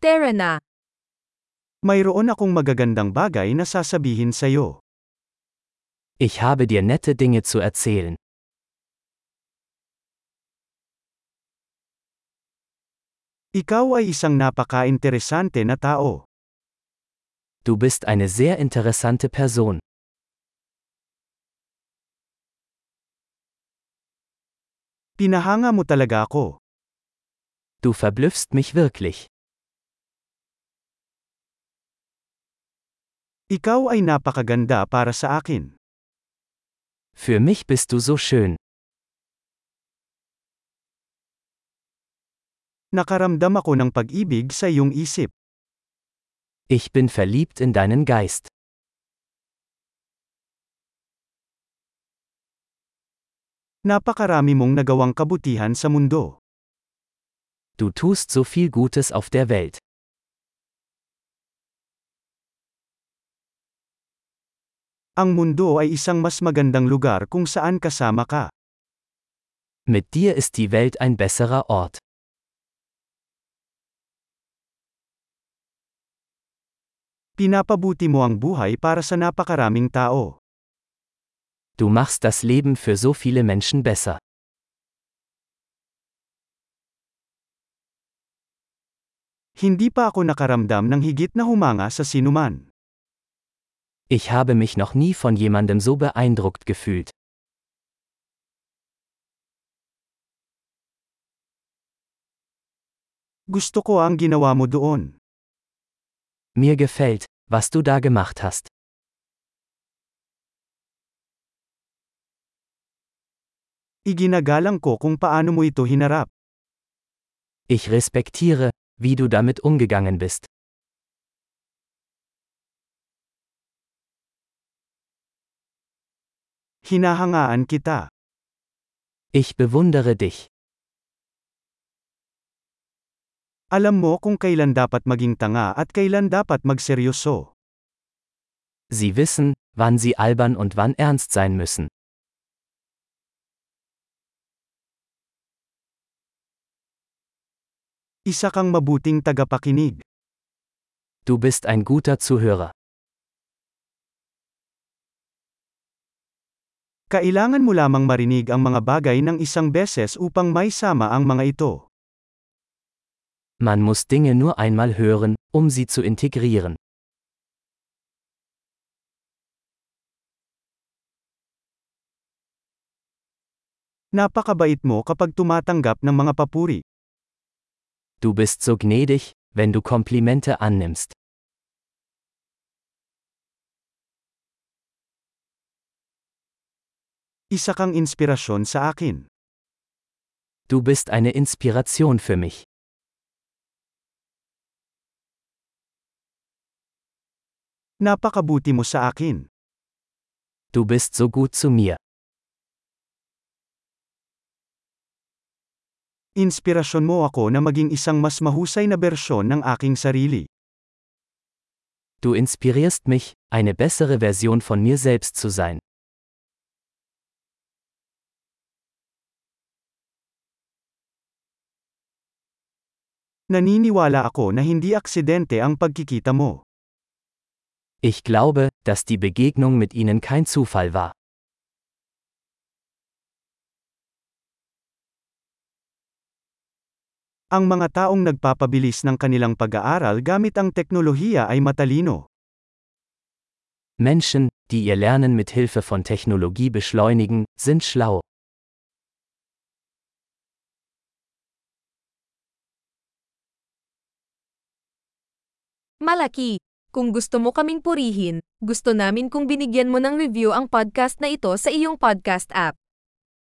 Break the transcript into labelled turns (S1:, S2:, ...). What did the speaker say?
S1: Tara na.
S2: Mayroon akong magagandang bagay na sasabihin sa'yo.
S3: Ich habe dir nette Dinge zu erzählen.
S2: Ikaw ay isang napaka-interesante na tao.
S3: Du bist eine sehr interessante Person.
S2: Pinahanga mo talaga ako.
S3: Du verblüffst mich wirklich.
S2: Ikaw ay napakaganda para sa akin.
S3: Für mich bist du so schön.
S2: Nakaramdam ako ng pag-ibig sa iyong isip.
S3: Ich bin verliebt in deinen Geist.
S2: Napakarami mong nagawang kabutihan sa mundo.
S3: Du tust so viel Gutes auf der Welt.
S2: Ang mundo ay isang mas magandang lugar kung saan kasama ka.
S3: Mit dir ist die Welt ein besserer Ort.
S2: Pinapabuti mo ang buhay para sa napakaraming tao.
S3: Du machst das Leben für so viele Menschen besser.
S2: Hindi pa ako nakaramdam ng higit na humanga sa sinuman.
S3: Ich habe mich noch nie von jemandem so beeindruckt gefühlt.
S2: Gusto ko ang ginawa mo doon.
S3: Mir gefällt, was du da gemacht hast.
S2: Iginagalang ko kung paano mo ito hinarap.
S3: Ich respektiere, wie du damit umgegangen bist.
S2: Hinahangaan kita.
S3: Ich bewundere dich.
S2: Alam mo kung kailan dapat maging tanga at kailan dapat magseryoso.
S3: Sie wissen, wann sie albern und wann ernst sein müssen.
S2: Isa kang mabuting tagapakinig.
S3: Du bist ein guter Zuhörer.
S2: Kailangan mo lamang marinig ang mga bagay ng isang beses upang maisama ang mga ito.
S3: Man muss Dinge nur einmal hören, um sie zu integrieren.
S2: Napakabait mo kapag tumatanggap ng mga papuri.
S3: Du bist so gnädig, wenn du Komplimente annimmst.
S2: Isa kang inspirasyon sa akin.
S3: Du bist eine Inspiration für mich.
S2: Napakabuti mo sa akin.
S3: Du bist so gut zu mir.
S2: Inspirasyon mo ako na maging isang mas mahusay na bersyon ng aking sarili.
S3: Du inspirierst mich, eine bessere Version von mir selbst zu sein.
S2: Naniniwala ako na hindi aksidente ang pagkikita mo.
S3: Ich glaube, dass die Begegnung mit ihnen kein Zufall war.
S2: Ang mga taong nagpapabilis ng kanilang pag-aaral gamit ang teknolohiya ay matalino.
S3: Menschen, die ihr Lernen mit Hilfe von Technologie beschleunigen, sind schlau.
S1: Malaki. Kung gusto mo kaming purihin, gusto namin kung binigyan mo ng review ang podcast na ito sa iyong podcast app.